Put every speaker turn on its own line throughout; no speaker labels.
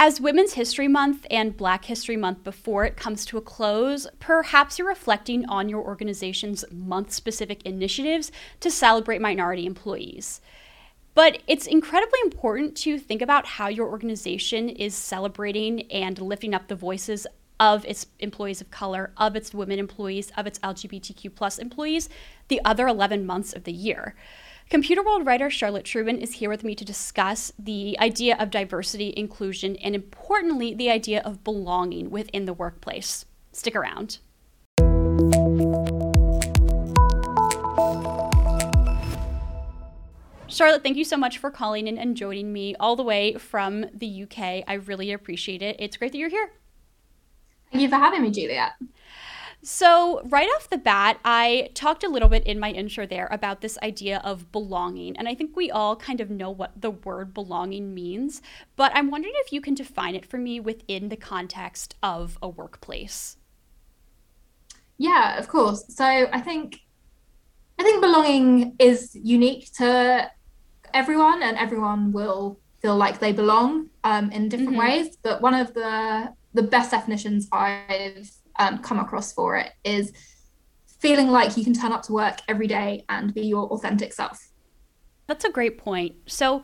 As Women's History Month and Black History Month before it comes to a close, perhaps you're reflecting on your organization's month specific initiatives to celebrate minority employees. But it's incredibly important to think about how your organization is celebrating and lifting up the voices of its employees of color, of its women employees, of its LGBTQ plus employees the other 11 months of the year. Computerworld writer Charlotte Trueman is here with me to discuss the idea of diversity, inclusion, and importantly, the idea of belonging within the workplace. Stick around. Charlotte, thank you so much for calling in and joining me all the way from the UK. I really appreciate it. It's great that you're here.
Thank you for having me, Juliet.
So, right off the bat, I talked a little bit in my intro there about this idea of belonging. And I think we all kind of know what the word belonging means. But I'm wondering if you can define it for me within the context of a workplace.
Yeah, of course. So, I think. I think belonging is unique to everyone, and everyone will feel like they belong um, in different mm-hmm. ways. But one of the the best definitions I've um, come across for it is feeling like you can turn up to work every day and be your authentic self.
That's a great point. So,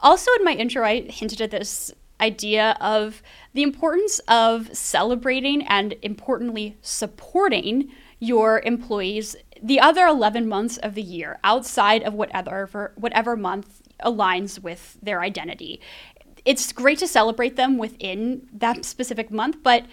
also in my intro, I hinted at this idea of the importance of celebrating and importantly supporting your employees the other 11 months of the year outside of whatever whatever month aligns with their identity. It's great to celebrate them within that specific month, but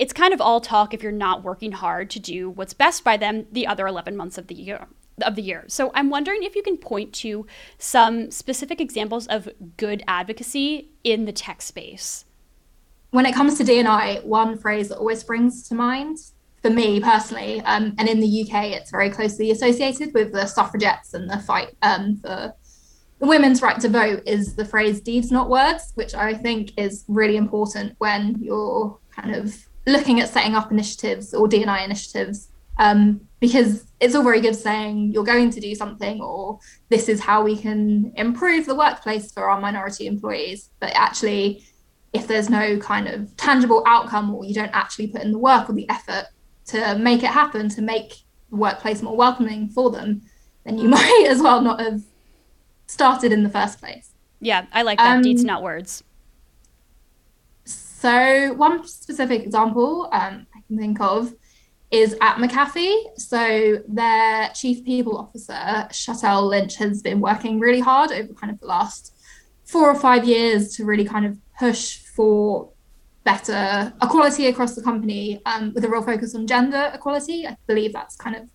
it's kind of all talk if you're not working hard to do what's best by them the other 11 months of the year of the year. So I'm wondering if you can point to some specific examples of good advocacy in the tech space.
When it comes to D&I, one phrase that always springs to mind for me personally, um, and in the UK, it's very closely associated with the suffragettes and the fight um, for the women's right to vote, is the phrase deeds, not words, which I think is really important when you're kind of looking at setting up initiatives or D&I initiatives um, because it's all very good saying you're going to do something or this is how we can improve the workplace for our minority employees. But actually, if there's no kind of tangible outcome or you don't actually put in the work or the effort to make it happen, to make the workplace more welcoming for them, then you might as well not have started in the first place.
Yeah, I like that. Um, Deeds, not words.
So, one specific example um, I can think of is at McAfee. So, their chief people officer, Chatelle Lynch, has been working really hard over kind of the last four or five years to really kind of push for better equality across the company um, with a real focus on gender equality. I believe that's kind of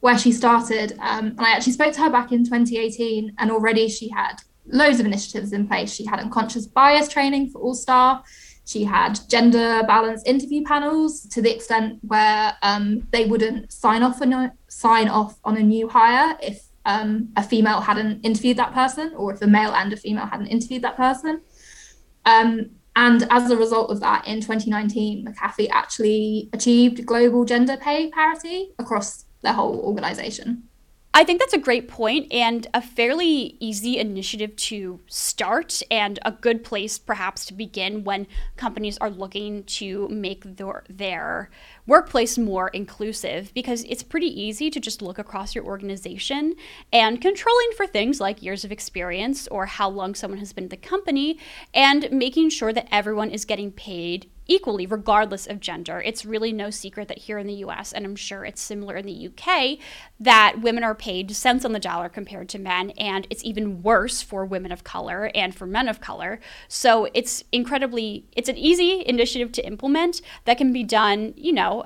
where she started. Um, and I actually spoke to her back in 2018, and already she had loads of initiatives in place. She had unconscious bias training for all staff. She had gender balanced interview panels to the extent where um, they wouldn't sign off on a, sign off on a new hire if um, a female hadn't interviewed that person, or if a male and a female hadn't interviewed that person. Um, and as a result of that, in 2019, McAfee actually achieved global gender pay parity across their whole organization.
I think that's a great point and a fairly easy initiative to start, and a good place perhaps to begin when companies are looking to make their, their workplace more inclusive because it's pretty easy to just look across your organization and controlling for things like years of experience or how long someone has been at the company and making sure that everyone is getting paid equally, regardless of gender. It's really no secret that here in the US, and I'm sure it's similar in the UK, that women are paid cents on the dollar compared to men, and it's even worse for women of color and for men of color. So it's incredibly, it's an easy initiative to implement that can be done, you know,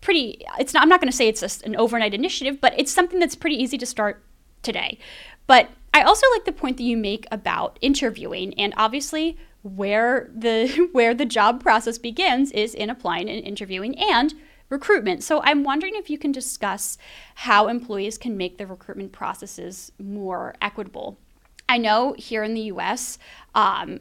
pretty, it's not, I'm not going to say it's a, an overnight initiative, but it's something that's pretty easy to start today. But I also like the point that you make about interviewing, and obviously, where the where the job process begins is in applying and interviewing and recruitment. So I'm wondering if you can discuss how employees can make the recruitment processes more equitable. I know here in the US, um,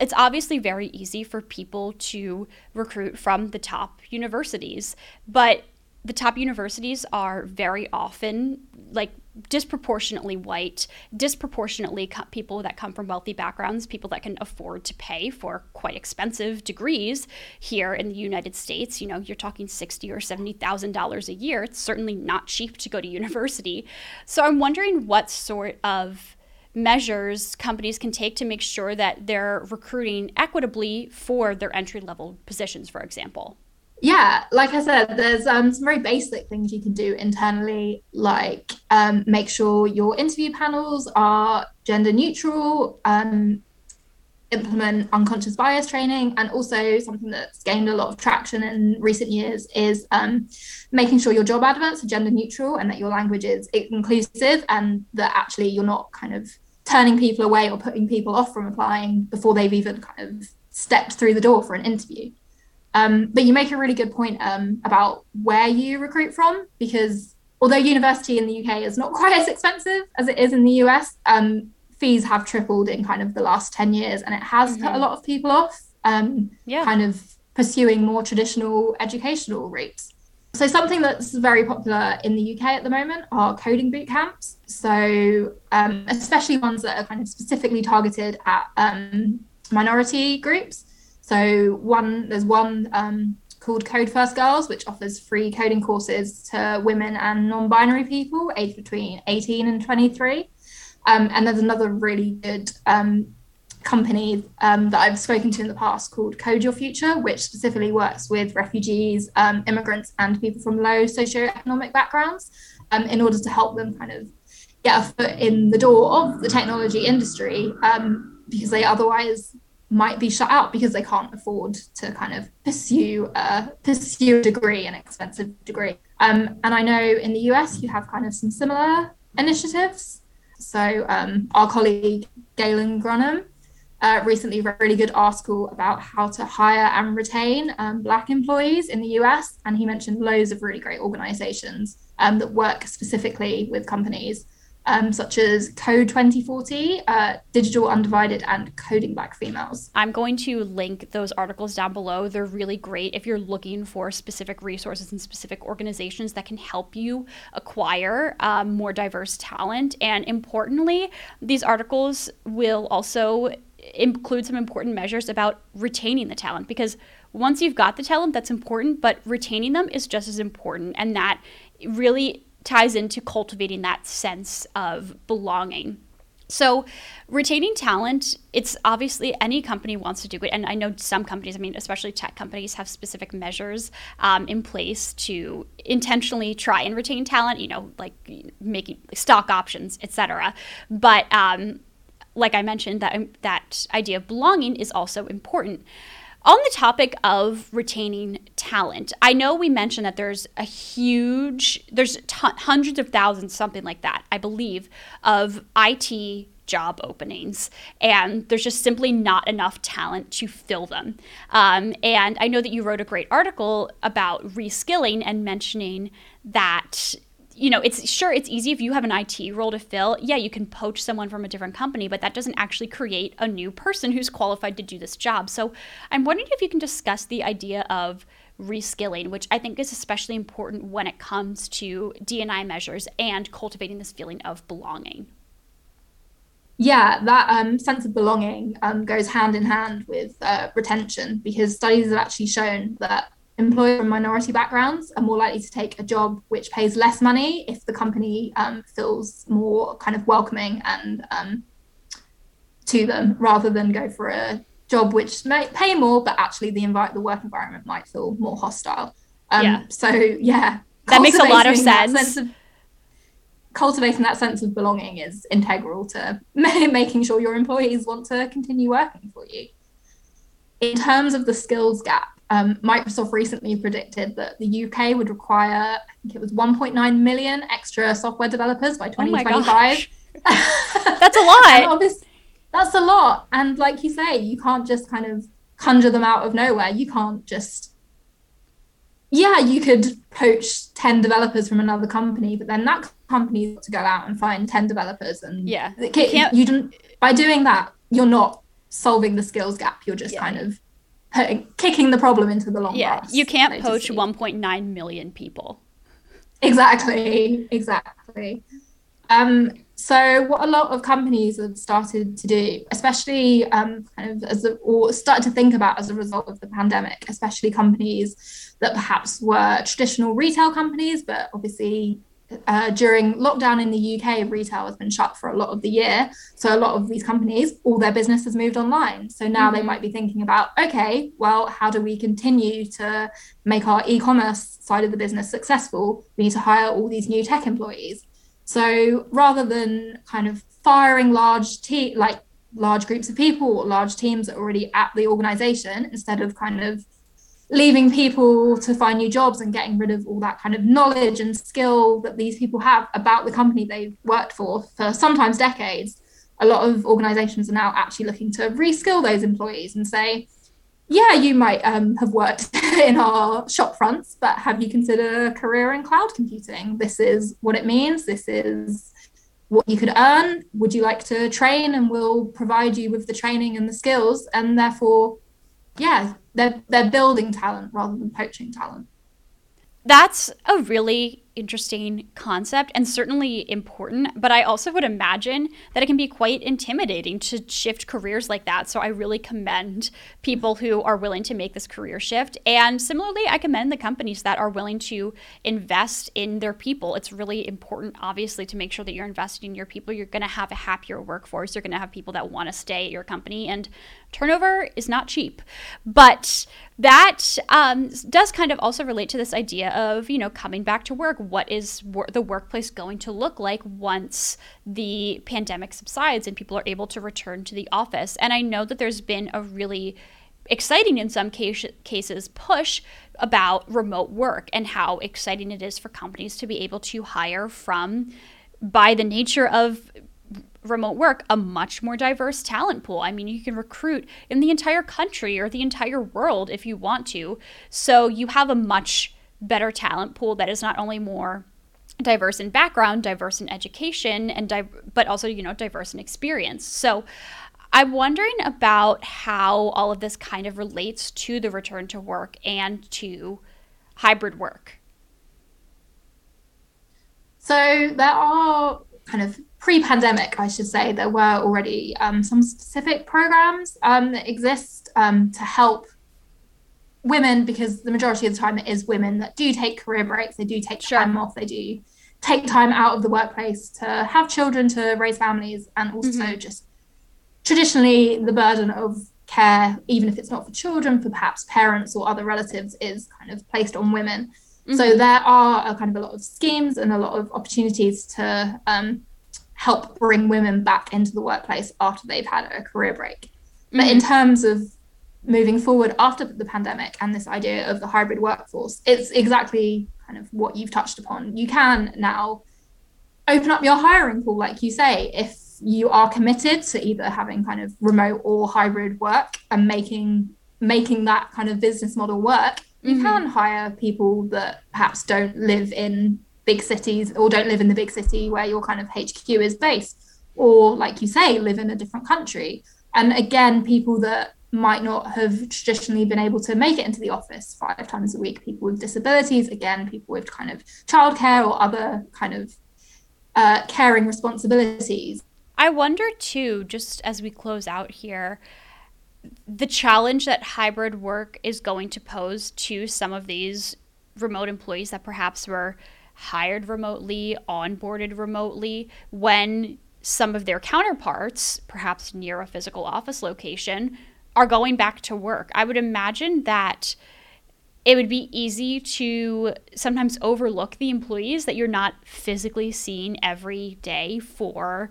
it's obviously very easy for people to recruit from the top universities, but the top universities are very often like disproportionately white, disproportionately co- people that come from wealthy backgrounds, people that can afford to pay for quite expensive degrees here in the United States. You know, you're talking sixty or seventy thousand dollars a year. It's certainly not cheap to go to university. So I'm wondering what sort of measures companies can take to make sure that they're recruiting equitably for their entry level positions, for example.
Yeah, like I said, there's um, some very basic things you can do internally, like um, make sure your interview panels are gender neutral, um, implement unconscious bias training, and also something that's gained a lot of traction in recent years is um, making sure your job adverts are gender neutral and that your language is inclusive and that actually you're not kind of turning people away or putting people off from applying before they've even kind of stepped through the door for an interview. Um, but you make a really good point um, about where you recruit from, because although university in the UK is not quite as expensive as it is in the US, um, fees have tripled in kind of the last 10 years, and it has mm-hmm. put a lot of people off um, yeah. kind of pursuing more traditional educational routes. So, something that's very popular in the UK at the moment are coding boot camps. So, um, especially ones that are kind of specifically targeted at um, minority groups. So one there's one um, called Code First Girls, which offers free coding courses to women and non-binary people aged between 18 and 23. Um, and there's another really good um, company um, that I've spoken to in the past called Code Your Future, which specifically works with refugees, um, immigrants, and people from low socioeconomic backgrounds um, in order to help them kind of get a foot in the door of the technology industry um, because they otherwise might be shut out because they can't afford to kind of pursue a pursue a degree, an expensive degree. Um, and I know in the US you have kind of some similar initiatives. So um, our colleague Galen Gruman uh, recently a really good article about how to hire and retain um, Black employees in the US, and he mentioned loads of really great organisations um, that work specifically with companies um, such as Code 2040, uh, Digital Undivided, and Coding Black Females.
I'm going to link those articles down below. They're really great if you're looking for specific resources and specific organizations that can help you acquire um, more diverse talent. And importantly, these articles will also include some important measures about retaining the talent because once you've got the talent, that's important, but retaining them is just as important. And that really ties into cultivating that sense of belonging. So, retaining talent, it's obviously any company wants to do it. And I know some companies, I mean, especially tech companies, have specific measures um, in place to intentionally try and retain talent, you know, like making stock options, etc. But, um, like I mentioned, that, that idea of belonging is also important. On the topic of retaining talent, I know we mentioned that there's a huge, there's t- hundreds of thousands, something like that, I believe, of IT job openings, and there's just simply not enough talent to fill them. Um, and I know that you wrote a great article about reskilling and mentioning that you know, it's sure it's easy if you have an IT role to fill. Yeah, you can poach someone from a different company, but that doesn't actually create a new person who's qualified to do this job. So I'm wondering if you can discuss the idea of reskilling, which I think is especially important when it comes to DNI measures and cultivating this feeling of belonging.
Yeah, that um, sense of belonging um, goes hand in hand with uh, retention because studies have actually shown that employees from minority backgrounds are more likely to take a job which pays less money if the company um, feels more kind of welcoming and um, to them rather than go for a job which may pay more but actually the envi- the work environment might feel more hostile. Um, yeah. so yeah.
That makes a lot of sense. of,
cultivating that sense of belonging is integral to making sure your employees want to continue working for you. In terms of the skills gap um, Microsoft recently predicted that the UK would require, I think it was 1.9 million extra software developers by 2025.
Oh that's a lot.
that's a lot. And like you say, you can't just kind of conjure them out of nowhere. You can't just, yeah, you could poach 10 developers from another company, but then that company to go out and find 10 developers. And
yeah,
you, you don't, by doing that, you're not solving the skills gap. You're just yeah. kind of kicking the problem into the long
yeah, grass. you can't so poach 1.9 million people.
Exactly, exactly. Um, so what a lot of companies have started to do, especially um, kind of as a, or started to think about as a result of the pandemic, especially companies that perhaps were traditional retail companies, but obviously uh, during lockdown in the UK, retail has been shut for a lot of the year. So a lot of these companies, all their business has moved online. So now mm-hmm. they might be thinking about, okay, well, how do we continue to make our e-commerce side of the business successful? We need to hire all these new tech employees. So rather than kind of firing large te- like large groups of people or large teams that are already at the organization, instead of kind of leaving people to find new jobs and getting rid of all that kind of knowledge and skill that these people have about the company they've worked for for sometimes decades. A lot of organizations are now actually looking to reskill those employees and say yeah you might um, have worked in our shop fronts but have you considered a career in cloud computing? This is what it means. This is what you could earn. Would you like to train and we'll provide you with the training and the skills? And therefore yeah, they're they're building talent rather than poaching talent.
That's a really interesting concept and certainly important, but I also would imagine that it can be quite intimidating to shift careers like that. So I really commend people who are willing to make this career shift. And similarly, I commend the companies that are willing to invest in their people. It's really important, obviously, to make sure that you're investing in your people. You're going to have a happier workforce. You're going to have people that want to stay at your company. And turnover is not cheap. But that um, does kind of also relate to this idea of you know coming back to work what is wor- the workplace going to look like once the pandemic subsides and people are able to return to the office and i know that there's been a really exciting in some case- cases push about remote work and how exciting it is for companies to be able to hire from by the nature of remote work a much more diverse talent pool. I mean, you can recruit in the entire country or the entire world if you want to. So you have a much better talent pool that is not only more diverse in background, diverse in education, and di- but also you know diverse in experience. So I'm wondering about how all of this kind of relates to the return to work and to hybrid work.
So there are kind of pre-pandemic, I should say, there were already um, some specific programs um, that exist um, to help women, because the majority of the time it is women that do take career breaks, they do take sure. time off, they do take time out of the workplace to have children, to raise families, and also mm-hmm. just traditionally the burden of care, even if it's not for children, for perhaps parents or other relatives, is kind of placed on women. Mm-hmm. So there are a kind of a lot of schemes and a lot of opportunities to um, help bring women back into the workplace after they've had a career break. Mm-hmm. But in mm-hmm. terms of moving forward after the pandemic and this idea of the hybrid workforce, it's exactly kind of what you've touched upon. You can now open up your hiring pool, like you say, if you are committed to either having kind of remote or hybrid work and making making that kind of business model work, you mm-hmm. can hire people that perhaps don't live in big cities or don't live in the big city where your kind of HQ is based, or like you say, live in a different country. And again, people that might not have traditionally been able to make it into the office five times a week, people with disabilities, again, people with kind of childcare or other kind of uh, caring responsibilities.
I wonder too, just as we close out here, the challenge that hybrid work is going to pose to some of these remote employees that perhaps were hired remotely, onboarded remotely, when some of their counterparts, perhaps near a physical office location, are going back to work. I would imagine that it would be easy to sometimes overlook the employees that you're not physically seeing every day for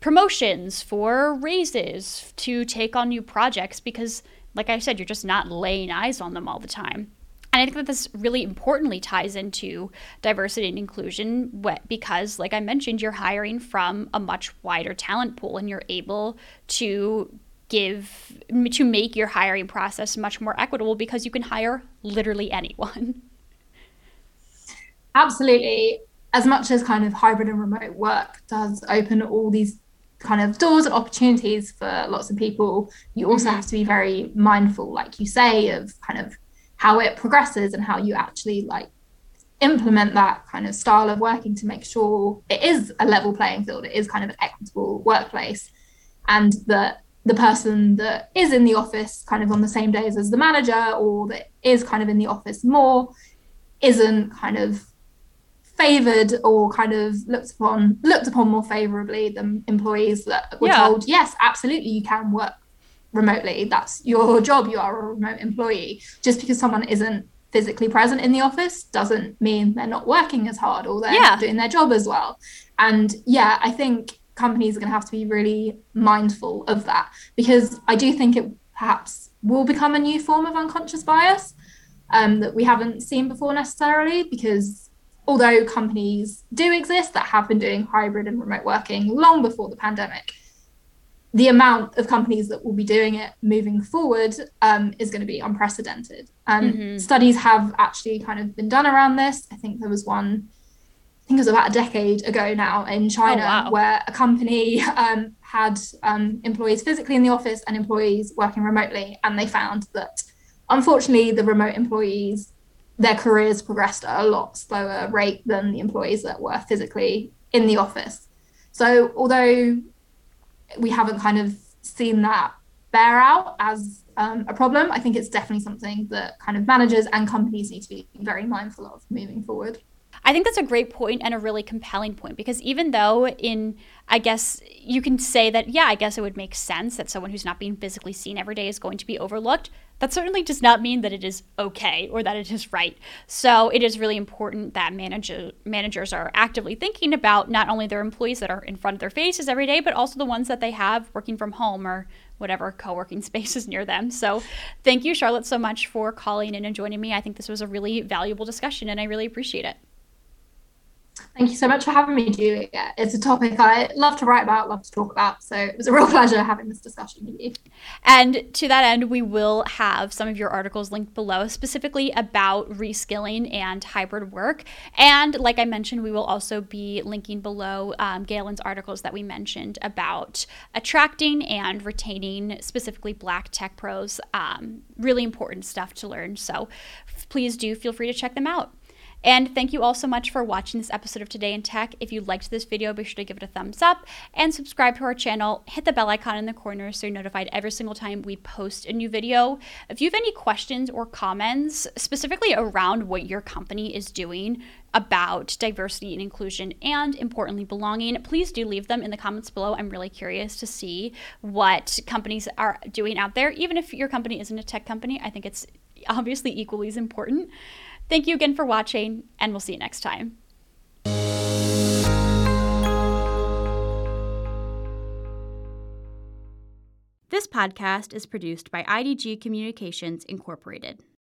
promotions, for raises, to take on new projects because, like I said, you're just not laying eyes on them all the time. And I think that this really importantly ties into diversity and inclusion because, like I mentioned, you're hiring from a much wider talent pool and you're able to give, to make your hiring process much more equitable because you can hire literally anyone.
Absolutely. As much as kind of hybrid and remote work does open all these kind of doors and opportunities for lots of people, you also mm-hmm. have to be very mindful, like you say, of kind of how it progresses and how you actually like implement that kind of style of working to make sure it is a level playing field, it is kind of an equitable workplace, and that the person that is in the office kind of on the same days as the manager or that is kind of in the office more isn't kind of favored or kind of looked upon looked upon more favorably than employees that were yeah. told yes absolutely you can work remotely that's your job you are a remote employee just because someone isn't physically present in the office doesn't mean they're not working as hard or they're yeah. doing their job as well and yeah i think companies are going to have to be really mindful of that because i do think it perhaps will become a new form of unconscious bias um, that we haven't seen before necessarily because although companies do exist that have been doing hybrid and remote working long before the pandemic the amount of companies that will be doing it moving forward um, is going to be unprecedented. And mm-hmm. studies have actually kind of been done around this. I think there was one, I think it was about a decade ago now in China, oh, wow. where a company um, had um, employees physically in the office and employees working remotely. And they found that unfortunately, the remote employees, their careers progressed at a lot slower rate than the employees that were physically in the office. So, although we haven't kind of seen that bear out as um, a problem. I think it's definitely something that kind of managers and companies need to be very mindful of moving forward.
I think that's a great point and a really compelling point because even though in I guess you can say that yeah, I guess it would make sense that someone who's not being physically seen every day is going to be overlooked, that certainly does not mean that it is okay or that it is right. So it is really important that manager, managers are actively thinking about not only their employees that are in front of their faces every day, but also the ones that they have working from home or whatever co-working spaces near them. So thank you, Charlotte, so much for calling in and joining me. I think this was a really valuable discussion and I really appreciate it.
Thank you so much for having me, Julia. It's a topic I love to write about, love to talk about. So it was a real pleasure having this discussion with you.
And to that end, we will have some of your articles linked below, specifically about reskilling and hybrid work. And like I mentioned, we will also be linking below um, Galen's articles that we mentioned about attracting and retaining specifically Black tech pros. Um, really important stuff to learn. So please do feel free to check them out. And thank you all so much for watching this episode of Today in Tech. If you liked this video, be sure to give it a thumbs up and subscribe to our channel. Hit the bell icon in the corner so you're notified every single time we post a new video. If you have any questions or comments specifically around what your company is doing about diversity and inclusion and importantly belonging, please do leave them in the comments below. I'm really curious to see what companies are doing out there. Even if your company isn't a tech company, I think it's obviously equally as important. Thank you again for watching, and we'll see you next time. This podcast is produced by IDG Communications Incorporated.